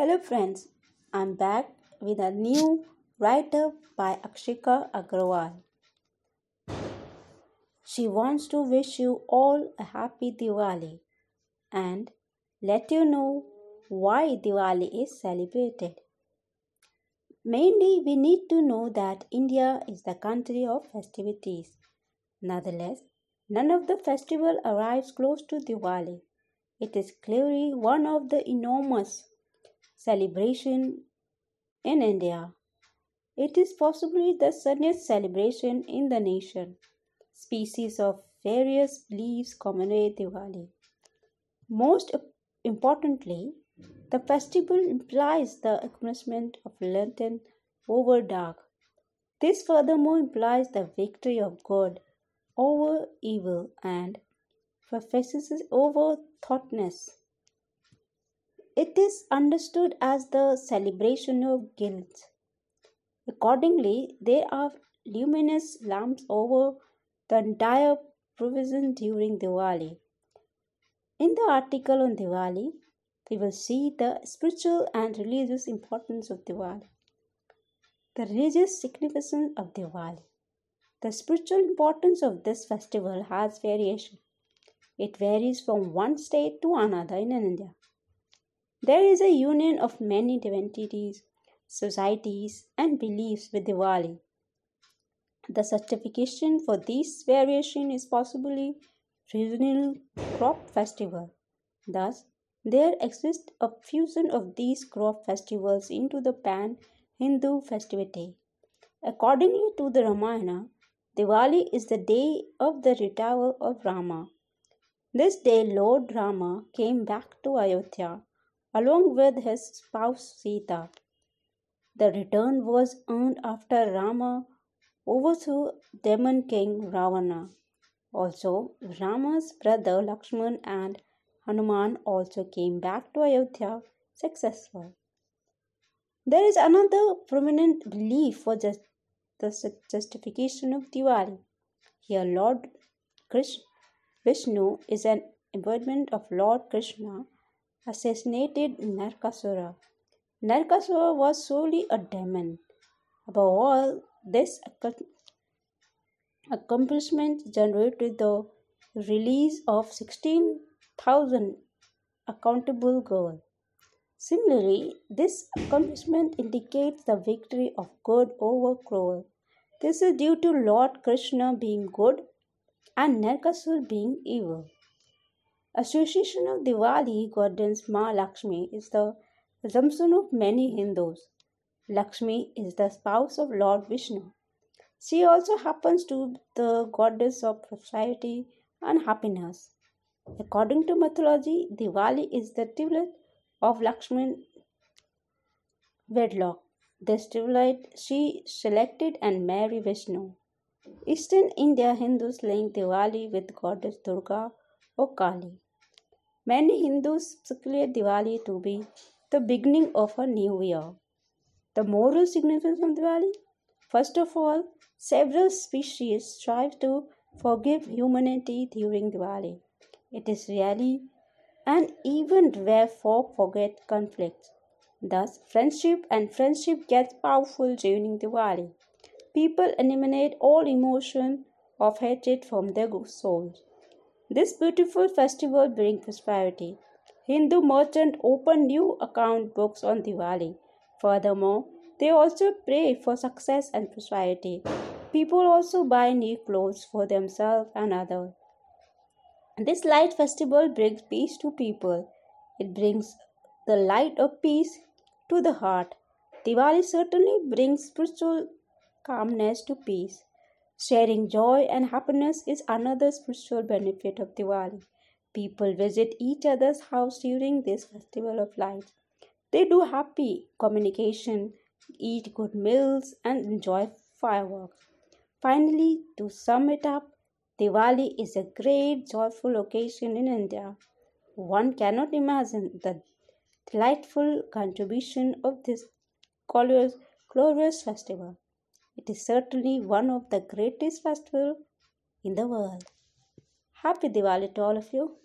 Hello, friends. I'm back with a new write up by Akshika Agrawal. She wants to wish you all a happy Diwali and let you know why Diwali is celebrated. Mainly, we need to know that India is the country of festivities. Nonetheless, none of the festival arrives close to Diwali. It is clearly one of the enormous celebration in India. It is possibly the sunniest celebration in the nation. Species of various beliefs commemorate Diwali. Most importantly, the festival implies the acknowledgement of light over dark. This furthermore implies the victory of good over evil and prophecies over thoughtness. It is understood as the celebration of guilt. Accordingly, there are luminous lamps over the entire provision during Diwali. In the article on Diwali, we will see the spiritual and religious importance of Diwali. The religious significance of Diwali. The spiritual importance of this festival has variation. It varies from one state to another in India. There is a union of many divinities, societies, and beliefs with Diwali. The certification for this variation is possibly regional crop festival. Thus, there exists a fusion of these crop festivals into the pan Hindu festivity. Accordingly to the Ramayana, Diwali is the day of the retrieval of Rama. This day, Lord Rama came back to Ayodhya along with his spouse Sita. The return was earned after Rama overthrew demon king Ravana. Also, Rama's brother Lakshman and Hanuman also came back to Ayodhya successful. There is another prominent belief for just the justification of Diwali. Here, Lord Krishna, Vishnu is an embodiment of Lord Krishna assassinated Narkasura. Narkasura was solely a demon. Above all, this accomplishment generated the release of 16,000 accountable girls. Similarly, this accomplishment indicates the victory of good over cruel. This is due to Lord Krishna being good and Narkasur being evil. Association of Diwali goddess Ma Lakshmi is the assumption of many Hindus. Lakshmi is the spouse of Lord Vishnu. She also happens to be the goddess of prosperity and happiness. According to mythology, Diwali is the tribute of Lakshmi wedlock. This tribute she selected and married Vishnu. Eastern India Hindus link Diwali with goddess Durga or Kali. Many Hindus celebrate Diwali to be the beginning of a new year. The moral significance of Diwali? First of all, several species strive to forgive humanity during Diwali. It is really an event where folk forget conflicts. Thus, friendship and friendship gets powerful during Diwali. People eliminate all emotion of hatred from their souls. This beautiful festival brings prosperity. Hindu merchants open new account books on Diwali. Furthermore, they also pray for success and prosperity. People also buy new clothes for themselves and others. This light festival brings peace to people. It brings the light of peace to the heart. Diwali certainly brings spiritual calmness to peace. Sharing joy and happiness is another spiritual benefit of Diwali. People visit each other's house during this festival of lights. They do happy communication, eat good meals, and enjoy fireworks. Finally, to sum it up, Diwali is a great joyful occasion in India. One cannot imagine the delightful contribution of this glorious, glorious festival. It is certainly one of the greatest festivals in the world. Happy Diwali to all of you.